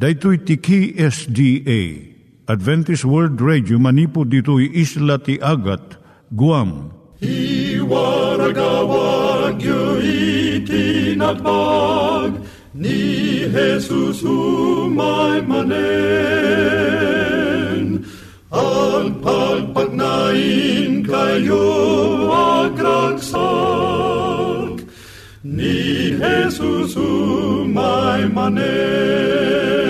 Daitui tiki SDA Adventist World Radio manipud ditui isla ti Agat Guam. I waragawag yu itinatpag ni Jesus umay manen. Al pagpagnain kayo agkansak ni Jesus umay manen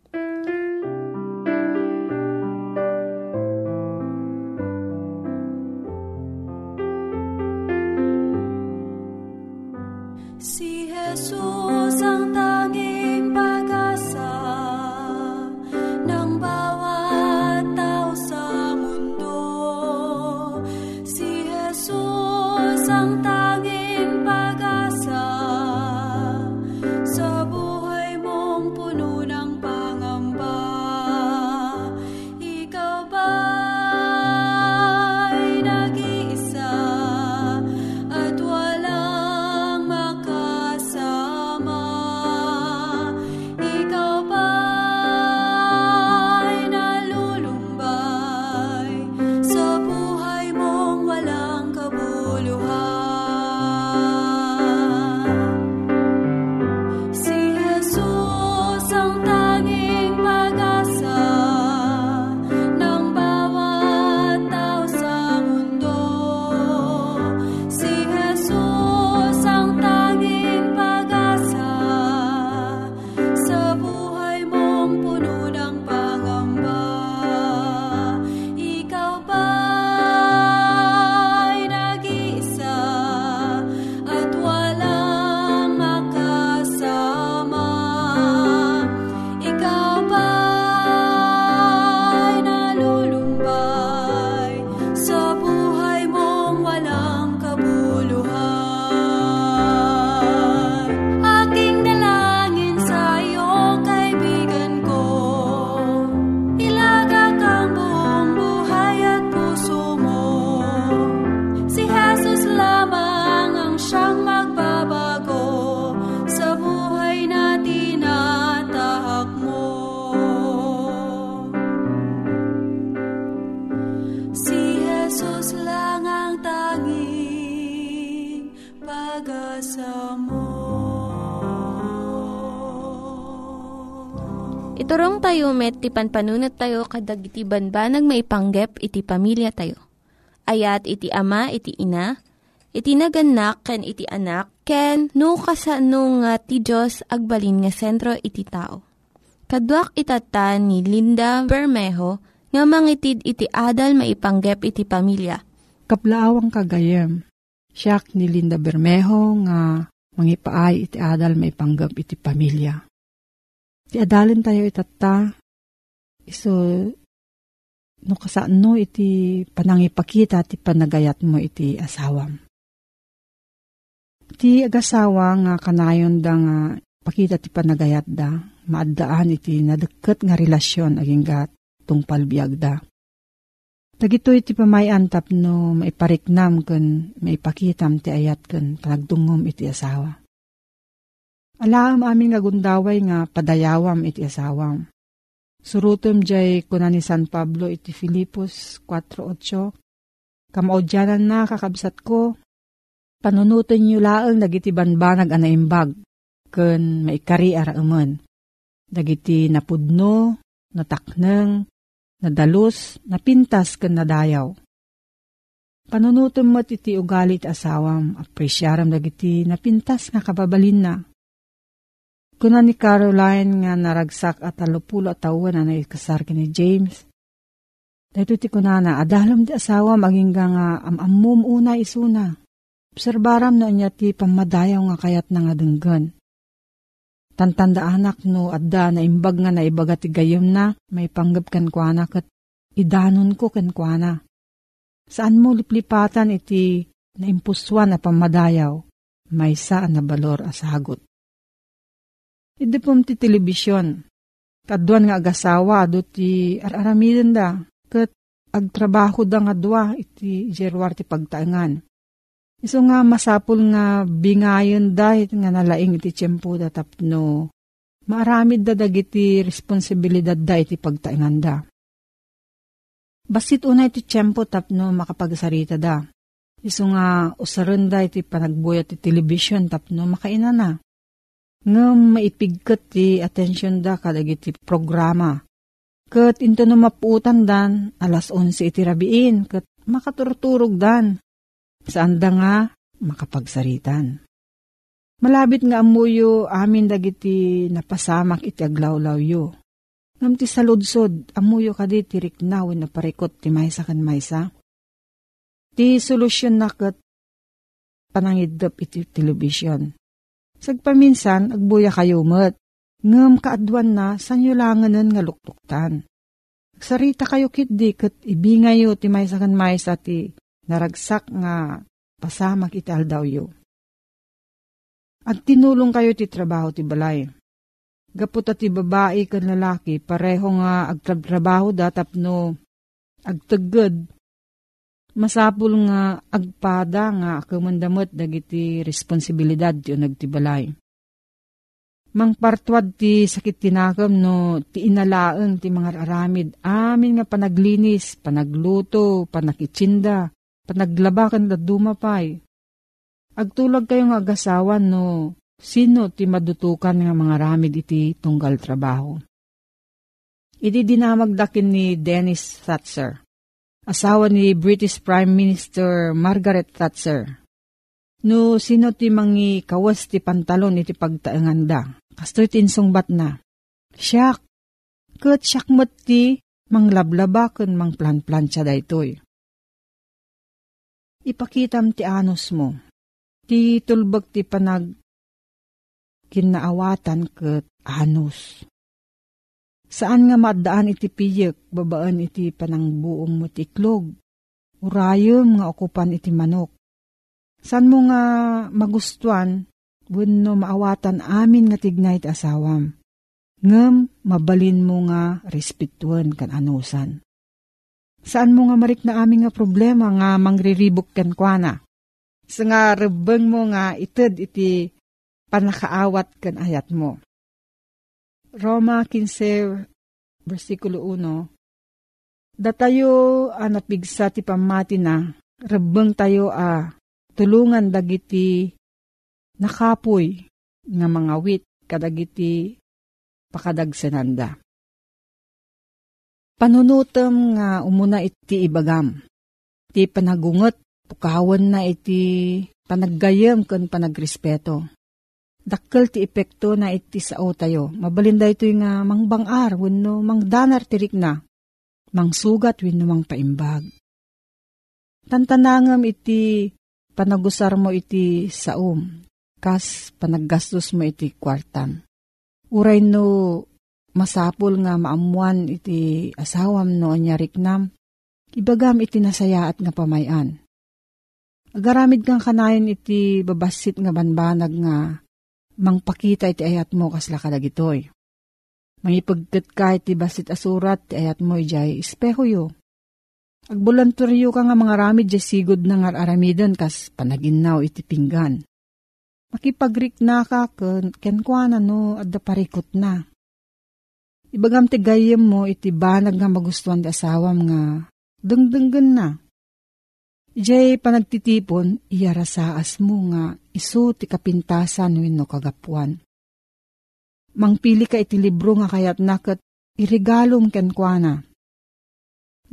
Tayo met, ti panpanunat tayo kadag iti banbanag maipanggep iti pamilya tayo. Ayat iti ama, iti ina, iti naganak, ken iti anak, ken no kasano nga ti Diyos agbalin nga sentro iti tao. Kaduak itata ni Linda Bermejo nga mangitid iti adal maipanggep iti pamilya. Kaplaawang kagayem. Siyak ni Linda Bermejo nga mangipaay iti adal maipanggap iti pamilya. Ti adalin tayo itata. Iso no kasano iti panangipakita ti panagayat mo iti asawam. Ti agasawa nga kanayon da nga pakita ti panagayat da, maaddaan iti nadeket nga relasyon aging gat tungpal biag da. Dagito iti pamayan tapno maipariknam ken maipakitam ti ayat ken panagdungom iti asawa. Alam amin nga gundaway nga padayawam iti asawam. Surutom jay kuna ni San Pablo iti Filipos 4.8 Kamaudyanan na kakabsat ko, panunutin niyo laang dagiti banbanag anaimbag, ken maikari araemen. Dagiti napudno, natakneng, nadalus, napintas ken nadayaw. Panunutom mo iti ugali ti asawam, apresyaram dagiti napintas nga kababalin na Kuna ni Caroline nga naragsak at talupulo tawa na naikasar ni James. Dahito ti kunana, adalam di asawa maging nga amamum una isuna. Obserbaram na niya ti pamadayaw nga kayat na nga denggan. Tantanda anak no adda na imbag nga na ibaga ti gayom na may panggap kan kuana kat idanon ko kan kuana. Saan mo liplipatan iti na impuswan na pamadayaw, may saan na balor asagot. Idi pom ti telebisyon. Kaduan nga agasawa do ti araramiden da. Kat agtrabaho da nga dua iti jerwar ti pagtaangan. Iso nga masapul nga bingayon da iti nga nalaing iti tiyempo da tapno. Maaramid da dagiti responsibilidad da iti pagtaangan da. Basit una iti tiyempo tapno makapagsarita da. Iso nga usaran da iti panagbuyat ti television tapno makaina na nga maipigkat ti atensyon da kadagiti programa. Kat into no mapuutan dan, alas 11 iti rabiin, kat makaturturog dan. Saan da nga makapagsaritan. Malabit nga amuyo amin dagiti napasamak iti aglawlaw yo. Ngam ti saludsod, amuyo kadi tirik na na parikot ti maysa kan maysa. Ti solusyon na kat panangidap iti television. Sagpaminsan, agbuya kayo met. Ngam kaadwan na, sanyo langanan nga luktuktan. Sarita kayo kitdi kat ibingayo ti may sakan may sa ti naragsak nga pasamak iti aldaw yo. At tinulong kayo ti trabaho ti balay. Gapot ti babae kan lalaki, pareho nga agtrabaho da tapno agtagad Masapul nga agpada nga kumandamot dagiti responsibilidad ti nagtibalay. Mangpartwad ti sakit tinakam no ti inalaeng ti mga aramid amin nga panaglinis, panagluto, panakitsinda, panaglabakan da dumapay. Agtulag kayo nga agasawan no sino ti madutukan nga mga ramid iti tunggal trabaho. Idi dinamagdakin ni Dennis Thatcher asawa ni British Prime Minister Margaret Thatcher. No sino ti mangi kawas ti pantalon iti pagtaengan da. Kastoy tinsungbat na. Siyak, kat siyak mat ti manglablabakan mang plan-plan siya daytoy. Ipakitam ti anos mo. Ti tulbag ti panag kinaawatan kat anos. Saan nga maddaan iti piyek, babaan iti panangbuong mo tiklog. Urayom nga okupan iti manok. San mo nga magustuan, wenno maawatan amin nga tignay iti asawam. Ngem, mabalin mo nga respetuan kan anusan. Saan mo nga marik na amin nga problema nga mangriribok kan kwa Sa nga rebeng mo nga ited iti panakaawat kan ayat mo. Roma 15, versikulo 1, Datayo anapigsa ti pamati na, rebeng tayo a, tulungan dagiti nakapoy nga mga wit kadagiti pakadagsenanda. Panunutem nga umuna iti ibagam. Ti panagungot, pukawan na iti panaggayam kan panagrespeto dakkel ti epekto na iti sao tayo. Mabalinda ito yung uh, mangbangar, wano mangdanar tirik na, mangsugat wano mang paimbag. Tantanangam iti panagusar mo iti saom, kas panaggastos mo iti kwartam. Uray no masapul nga maamuan iti asawam no anya riknam, ibagam iti nasayaat nga pamayan. Agaramid kang kanayon iti babasit nga banbanag nga mangpakita iti ayat mo kasla kadagitoy. Mangipagkat ka iti basit asurat ti ayat mo ijay espeho yo. Agbulanturyo ka nga mga ramid jay sigod na nga aramidan kas panaginaw iti pinggan. Makipagrik na ka ken no at parikot na. Ibagam ti gayem mo iti banag nga magustuhan ti asawam nga dengdenggen na. Ijay panagtitipon, iyarasaas mo nga iso ti kapintasan no kagapuan. Mangpili ka iti libro nga kayat nakat irigalom ken kwa na.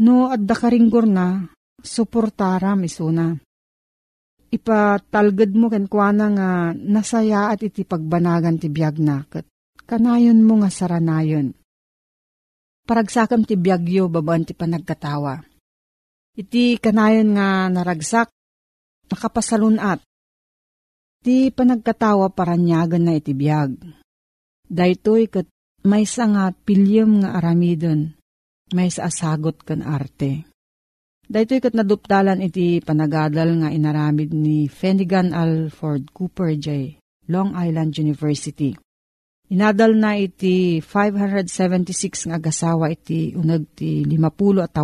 No adda karinggor na, suportaram isuna ipatalgad mo ken kuana nga nasaya at iti pagbanagan ti biyag na kat kanayon mo nga saranayon. Paragsakam ti biyagyo babaan ti panagkatawa. Iti kanayon nga naragsak, nakapasalunat. Ti panagkatawa paranyagan na iti biyag. Daytoy kat may nga pilyam nga aramidon, may sa asagot kan arte. Dahito kat naduptalan iti panagadal nga inaramid ni Fenigan Alford Cooper J. Long Island University. Inadal na iti 576 nga agasawa iti unag ti 50 at.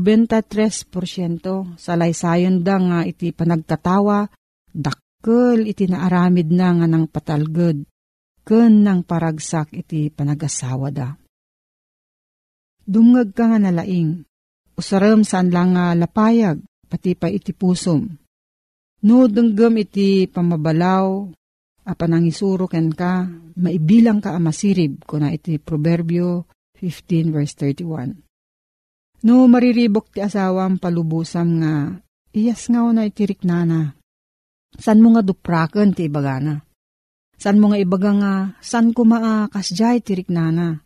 23% sa laysayon da nga iti panagkatawa, dakkel iti naaramid na nga ng patalged, ken ng paragsak iti panagasawa da. Dumngag ka nga nalaing, Usaram saan lang nga lapayag, pati pa iti pusom. No denggem iti pamabalaw, apan ang isuro ken ka, maibilang ka amasirib, kuna iti Proverbio 15 verse 31. No mariribok ti asawam palubusam nga, iyas nga na itirik nana. San mo nga dupraken ti ibagana? San mo nga ibaga nga, san ko maakas jay tirik nana?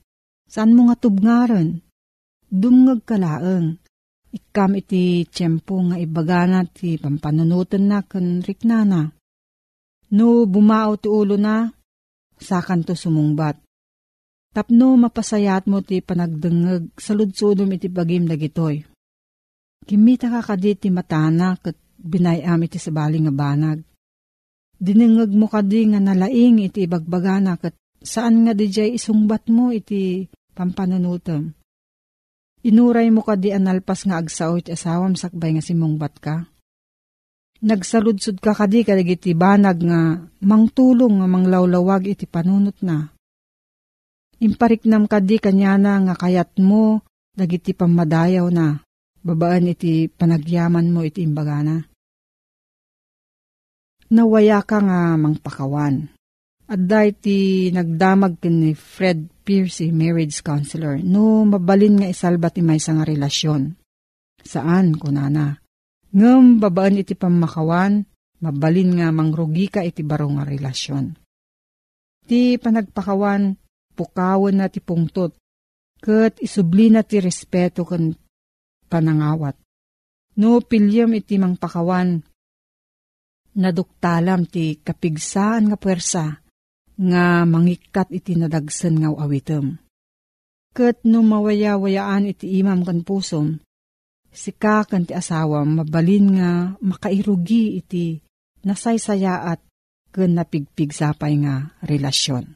San mo nga tubngaren? dumngag kalaeng. Ikam iti tiyempo nga ibagana ti pampanunutan na kan riknana. No bumao ti ulo na, sakan to sumungbat. Tapno mapasayat mo ti panagdengeg sa ludsudom iti bagim dagitoy. Kimita ka kadi ti matana kat binayam iti sabali nga banag. Dinengeg mo kadi nga nalaing iti ibagbagana kat saan nga di isungbat mo iti pampanunutom. Inuray mo ka di analpas nga agsaw iti asawam sakbay nga simungbat ka. Nagsaludsud ka kadi kadag iti banag nga mangtulong nga manglawlawag iti panunot na. Impariknam kadi kanyana nga kayat mo dagiti pamadayaw na babaan iti panagyaman mo iti imbagana. Nawaya ka nga mangpakawan. At ti nagdamag ni Fred Pierce, marriage counselor, no mabalin nga isalba ti may nga relasyon. Saan, kunana? Ngam babaan iti pamakawan, mabalin nga mangrugi ka iti baro nga relasyon. Ti panagpakawan, pukawan na ti pungtot, kat isubli na ti respeto kan panangawat. No pilyam iti mangpakawan, naduktalam ti kapigsaan nga puwersa, nga mangikat iti nadagsan nga awitem. Kat no mawaya-wayaan iti imam kan pusom, sika kan ti asawam mabalin nga makairugi iti nasaysayaat ken napigpig sapay nga relasyon.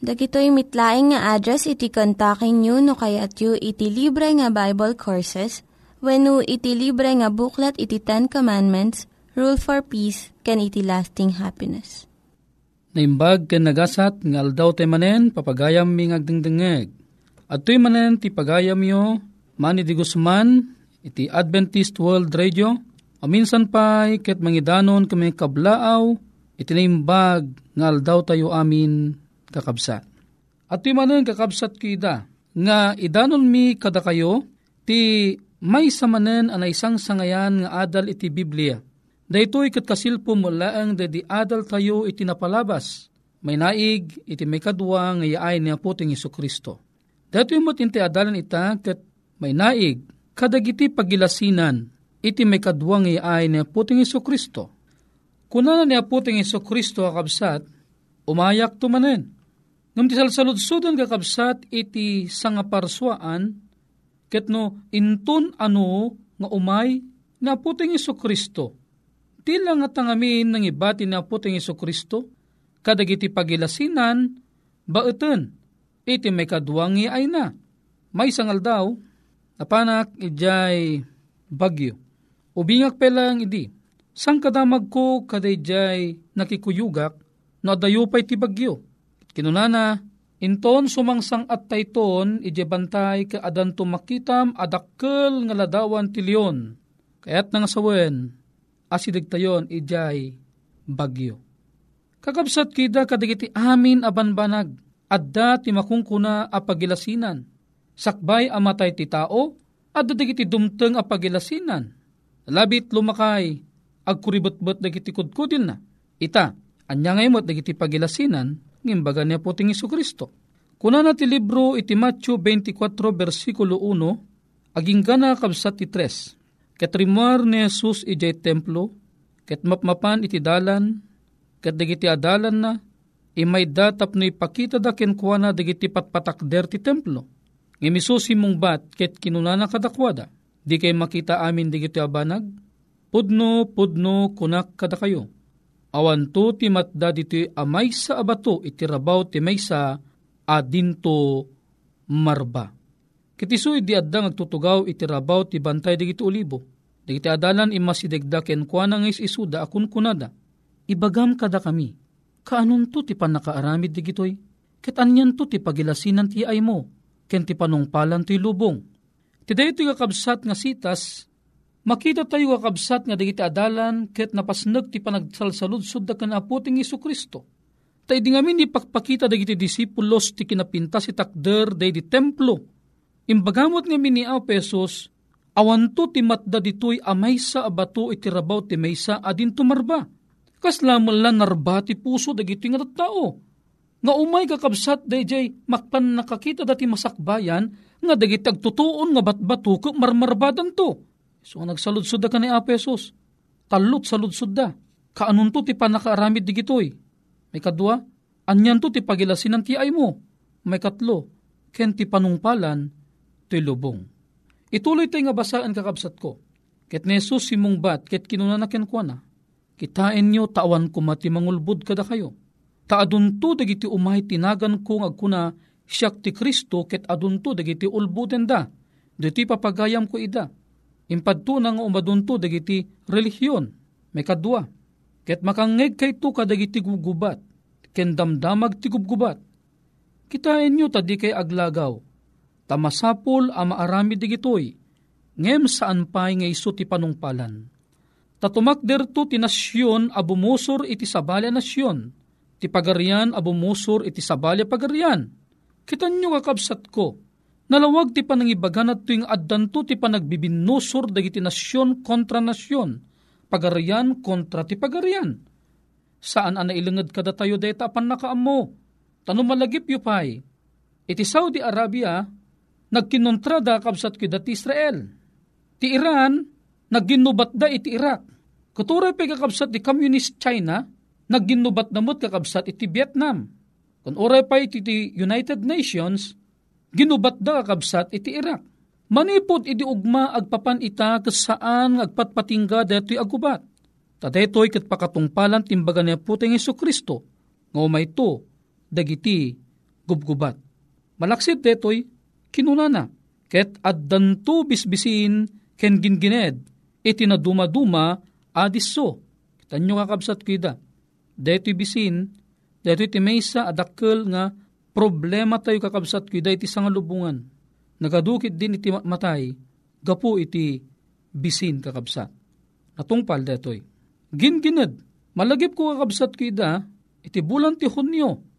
Dagitoy mitlaing nga address iti kontakin nyo no kayat yu iti libre nga Bible Courses when no iti libre nga buklat iti Ten Commandments, Rule for Peace, can iti lasting happiness. Naimbag ken nagasat nga aldaw tay manen papagayam mi ngagdingdingeg. At tuy manen ti pagayam yo mani di Guzman iti Adventist World Radio Aminsan pa'y ket mangidanon kami kablaaw, itinaimbag nga aldaw tayo amin kakabsat. At ti manen kakabsat kida, nga idanon mi kada kayo, ti may samanen anay isang sangayan nga adal iti Biblia. Daytoy kat kasilpo mo laang di adal tayo iti napalabas. May naig iti may kadwa nga yaay ni aputing Iso Kristo. Daytoy mo't inti adalan ita kat may naig kadagiti pagilasinan iti may kadwang iay ni Aputing Iso Kristo. Kuna ni Aputing Iso Kristo akabsat, umayak tumanen. Ngam ti salsaludsudan kakabsat iti sangaparswaan, ket no intun ano nga umay ni Aputing Iso Kristo. Di lang at tangamin ng ibati ni Aputing Iso Kristo, kadagiti pagilasinan, baeten, iti may kadwang iay na. May sangal daw, napanak ijay bagyo Ubingak pelang idi, sang kadamag ko kadayjay nakikuyugak, no adayo pa'y ti bagyo. Kinunana, inton sumangsang at tayton, ije bantay ka adan tumakitam adakkel nga ladawan ti leon. Kayat nang sawen, asidig tayon ijay bagyo. Kakabsat kida kadagiti amin abanbanag, adda ti makungkuna a pagilasinan. Sakbay amatay ti tao, adda digiti dumteng a pagilasinan labit lumakay, agkuribot-bot dagiti kudkudil na. Ita, anya ngaymot dagiti pagilasinan, ngimbaga niya puting Iso Kristo. Kuna na ti libro iti Matthew 24 versikulo 1, aging gana kabsat ti 3. Ket rimar ni Jesus ijay templo, ket mapmapan iti dalan, ket dagiti adalan na, imay datap no ipakita da kenkwana dagiti patpatakder ti templo. Ngimisusi mong bat ket kinunana kadakwada Di kay makita amin di kiti abanag? Pudno, pudno, kunak kada kayo. Awan to ti matda diti amay sa abato iti rabaw ti maysa adinto marba. Kitisuy di adda agtutugaw iti rabaw ti bantay digiti olibo. Digiti adalan imasidegdaken kwa na ngis isuda akun kunada. Ibagam kada kami. Kaanon to ti panakaaramid digitoy? Ket anyan to ti pagilasinan ti ay mo. Ken ti panungpalan ti lubong Tiday ito kakabsat nga sitas, makita tayo kakabsat nga dagiti adalan ket napasnag ti panagsalsaludsud da kan aputing Isu Kristo. Tay di ngamin ipakpakita dagiti disipulos ti kinapinta si takder day di templo. Imbagamot nga ni Aw Pesos, awanto ti matda ditoy amay sa abato iti rabaw ti maysa adin tumarba. Kasla lan narba ti puso dagiti nga tao. Nga umay kakabsat dayjay makpan nakakita dati masakbayan nga dagiti agtutuon nga batbato marmarbadan to. So nagsaludsud ka ni Apesos, talot saludsud da, kaanon to ti panakaaramid di gitoy. May kadwa, anyan to ti pagilasinan ti ay mo. May katlo, ken ti panungpalan, ti lubong. Ituloy tayo nga basaan kakabsat ko. Ket nesus simong bat, ket kinunanaken kwa na. Kitain nyo tawan ko mati mangulbud kada kayo. Taadunto dagiti umay tinagan ko agkuna siyak ti Kristo ket adunto dagiti ulbuden da. Diti papagayam ko ida. Impadto na nga umadunto dagiti relihiyon. May kadwa. Ket makangeg kay to kadagiti gugubat. Ken damdamag ti gubgubat. Kitain nyo tadi kay aglagaw. Tamasapol a maarami digitoy. Ngem saan pa'y nga iso ti panungpalan. Tatumak derto ti nasyon a iti sabalya nasyon. Ti pagarian a bumusor iti sabalya pagarian Kitan nyo kakabsat ko, nalawag ti panangibagan at tuwing addanto ti panagbibinusor dagiti nasyon kontra nasyon, pagarian kontra ti pagarian. Saan ana ilungad kada tayo deta apan nakaamo? Tano malagip yu pay. Iti Saudi Arabia, nagkinontrada kabsat ko dati Israel. Ti Iran, nagginubat da iti Iraq. Kuturay pa kakabsat ti Communist China, nagginubat namot kakabsat iti Vietnam kung oray pa iti United Nations, ginubat da kabsat iti Iraq. Manipod iti ugma agpapan ita kasaan agpatpatingga deto'y agubat. Tadeto'y kat pakatungpalan timbaga niya puteng Yesu Kristo. Nga umay to, dagiti gubgubat. Malaksit detoy, kinunana, ket addanto bisbisin ken gingined, iti na dumaduma adiso. Tanyo kakabsat kida. Detoy bisin, detoy ti adakkel nga problema tayo kakabsat kida iti sangalubungan. Nagadukit din iti matay, gapu iti bisin kakabsat. Natungpal detoy. Gingined, malagip ko kakabsat kida, iti bulan ti Hunyo,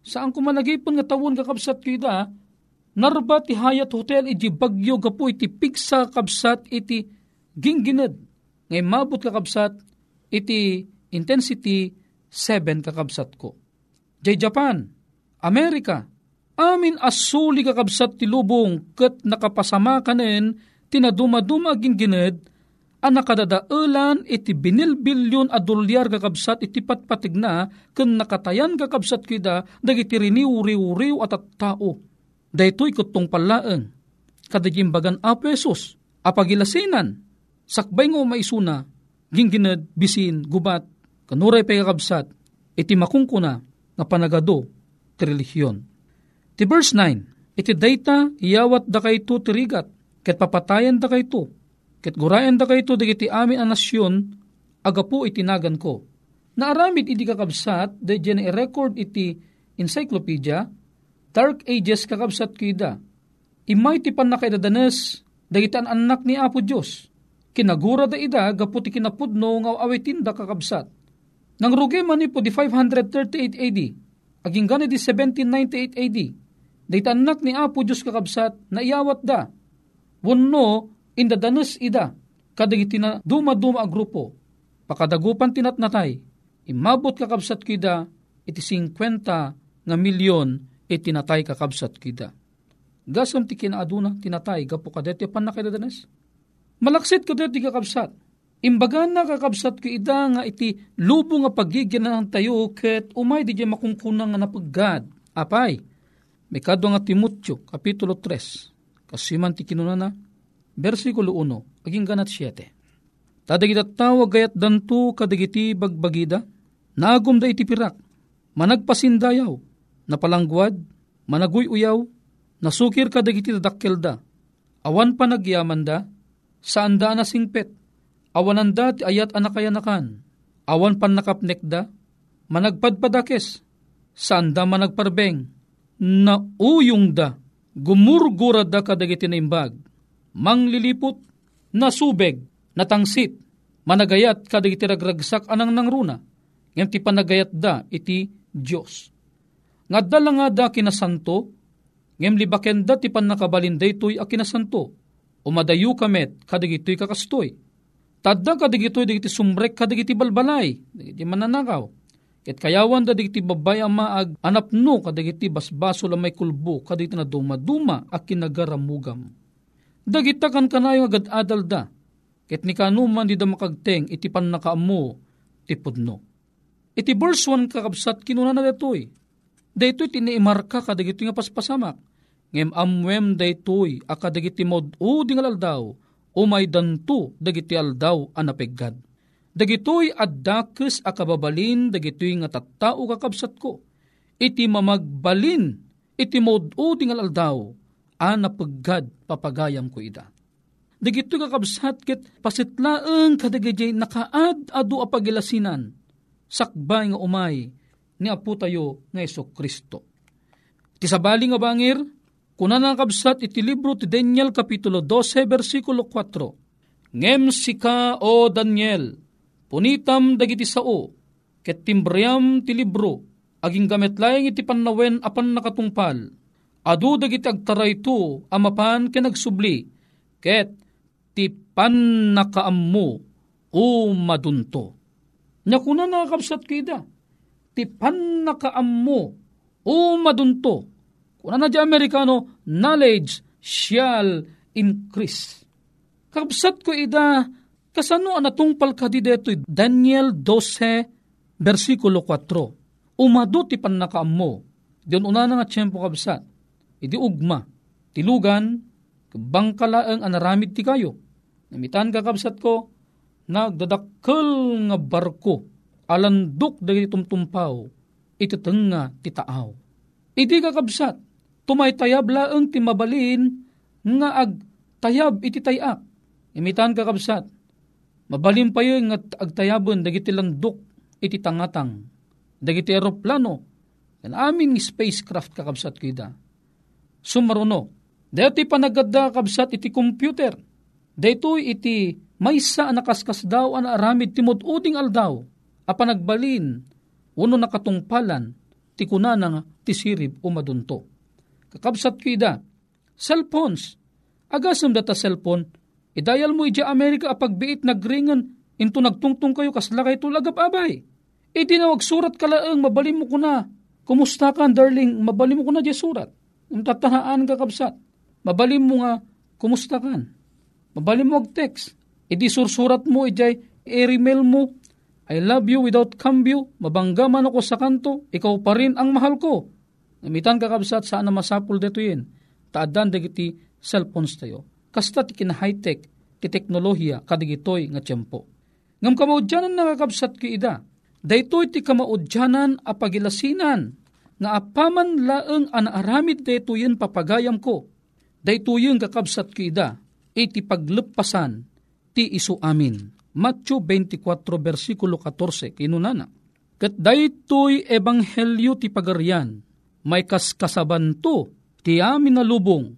Saan ko malagipon nga tawon kakabsat kida, narba ti Hayat Hotel iti bagyo gapo iti piksa kabsat iti ginggined. Ngay mabot kakabsat iti intensity 7 kakabsat ko. Jay Japan, Amerika, amin asuli kakabsat ti lubong ket nakapasama kanen tinaduma-duma gingined ang nakadadaulan iti binilbilyon a dolyar kakabsat iti patpatig na ken nakatayan kakabsat kida dagiti riniw-riw-riw at at tao. Daytoy kutong palaeng kadagimbagan a pesos apagilasinan sakbay ngo maisuna ginggined bisin gubat kanuray pay kakabsat iti makungkuna nga panagado ti relihiyon. Ti verse 9 iti dayta iyawat da kayto tirigat ket papatayan da kayto Ket gurayan da kayto dagiti amin ang nasyon, agapo itinagan ko. Naaramid iti kakabsat, da dyan record iti encyclopedia, Dark Ages kakabsat kida. Imay ti panakaidadanes, dagiti an anak ni Apo Diyos. Kinagura da ida, gapo ti kinapudno nga awitin da kakabsat. Nang rugi man po di 538 AD, aging gani di 1798 AD, dahit anak ni Apo Diyos kakabsat na iyawat da. Wano, indadanas ida, kadagiti na duma-duma a grupo, pakadagupan tinatnatay, imabot kakabsat kida, iti 50 nga milyon iti natay kakabsat kida. Gasam ti kinaaduna, tinatay, gapo kadeti pan na kadadanas. Malaksit kadeti kakabsat. Imbaga na kakabsat ko ida nga iti lubo nga pagigyan ng tayo ket umay di makungkunang nga napaggad. Apay, may kadwa nga Timotyo, Kapitulo 3, kasiman ti kinunana, versikulo 1, aging ganat 7. Tadagita tawag gayat danto kadagiti bagbagida, nagum da iti pirak, managpasindayaw, napalangguad, managuy uyaw, nasukir kadagiti dadakkel da, awan pa nagyaman da, saan da na singpet, awanan da ayat anakayanakan, awan pan nakapnek da, managpadpadakes, saan da managparbeng, na uyong da, gumurgura da kadagiti na imbag, manglilipot, nasubeg, natangsit, managayat kadigiti ragragsak anang nangruna, ngem ti panagayat da iti Diyos. Nga nga da kinasanto, ngem libaken da ti panakabalinday to'y a kinasanto, umadayu kamet kadigito'y kakastoy. Tadda kadigito'y digiti sumrek kadigiti balbalay, digiti mananakaw. Ket kayawan da digiti babay ang maag anapno kadigiti basbaso lamay kulbo kadigiti na duma-duma a kinagaramugam Dagita kan kanayo agad adal da, ket ni kanuman di da makagteng iti pan nakaamu ti pudno. Iti verse 1 kakabsat kinuna na detoy. Daytoy tiniimarka kadagiti nga paspasamak. Ngem amwem daytoy akadagiti mod o dingal aldaw umay danto dagiti aldaw anapeggad. Dagitoy addakes akababalin dagitoy nga tattao kakabsat ko. Iti mamagbalin iti mod o dingal aldaw ana paggad papagayam ko ida. Digito kakabsat ket pasitlaeng kadagajay nakaad adu apagilasinan sakbay nga umay ni apo tayo nga Kristo. Ti sabali nga bangir, kunan kabsat iti libro ti Daniel Kapitulo 12 versikulo 4. Ngem sika o Daniel, punitam dagiti sao, ket timbriam ti libro, aging gamet layang iti pannawen apan nakatungpal, Adu dagiti agtaray to amapan ken nagsubli ket ti pannakaammo o madunto. Nakuna nakakabsat kida ti pannakaammo o madunto. Kuna na di Amerikano, knowledge shall increase. Kabsat ko ida, kasano anatungpal ka di deto, Daniel 12, versikulo 4. Umado ti pannakaammo. Diyon una na nga tiyempo kabsat iti ugma, tilugan, bangkalaang anaramid ti kayo. Namitan kakabsat ko, nagdadakkel nga barko, alandok dagiti tumtumpaw, iti tenga ti taaw. Idi kakabsat, tumaytayab laeng ti mabalin nga ag tayab iti tayak. Imitan kakabsat, mabalin pa yun nga agtayabon dagiti landok iti tangatang. Dagiti aeroplano, yan aming spacecraft kakabsat kida. Sumaruno, dati panagadda kabsat iti computer. Daytoy iti maysa nakaskas daw an aramid timod uding aldaw. Apa nagbalin, uno nakatungpalan, ti kunana ti sirib umadunto. Kakabsat kida, cellphones, agasam data cellphone, idayal mo ija Amerika apagbiit nagringan, into nagtungtong kayo kasla kayo tulagap abay. E tinawag surat kalaang mabalim mo kuna. Kumusta ka, darling? Mabalim mo kuna di surat. Ang tatahaan ka kabsat. Mabalim mo nga, kumusta ka? Mabalim mo ag text. E di sursurat mo, ijay, e-email mo, I love you without cambio, mabangga man ako sa kanto, ikaw pa rin ang mahal ko. Namitan ka kabsat, saan na masapul dito yun? Taadan dagiti cellphones tayo. Kasta ti kina high-tech, ti teknolohiya, kadigitoy nga tiyempo. Ngam kamaudyanan na kakabsat ki ida, Daytoy ti kamaudyanan a pagilasinan nga apaman laeng anaaramid daytoyen papagayam ko. Daytoyen kakabsat kida iti paglepasan ti isu amin. Matthew 24 versikulo 14 kinunana. Kat daytoy ebanghelyo ti pagarian may kaskasabanto ti amin na lubong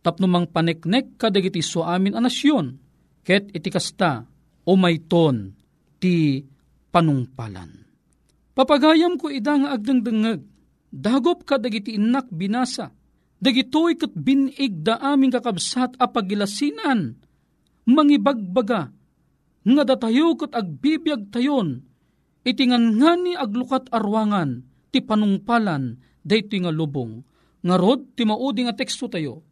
tapnumang paneknek kadagiti su amin a nasyon ket iti kasta o mayton ti panungpalan. Papagayam ko ida nga agdangdangag, dagop ka dagiti inak binasa, dagitoy kat binig da aming kakabsat a pagilasinan, mangibagbaga, nga datayo kat agbibiyag tayon, itingan nga ni aglukat arwangan, ti panungpalan, dayto nga lubong, nga rod ti maudi nga teksto tayo,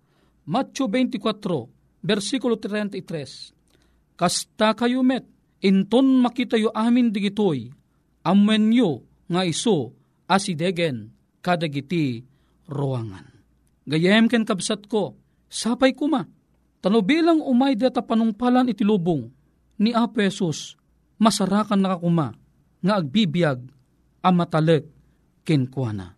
Matthew 24, versikulo 33, Kasta kayo met, Inton makitayo amin digitoy, ammenyo nga iso asidegen kadagiti ruangan. Gayem ken kabsat ko, sapay kuma, tano bilang umay data panungpalan iti lubong, ni Apo Jesus, masarakan nakakuma, nga agbibiyag, amataleg, kenkwana.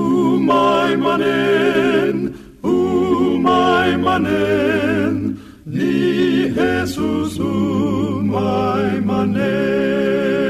manen, umay manen, ni Jesus umay manen.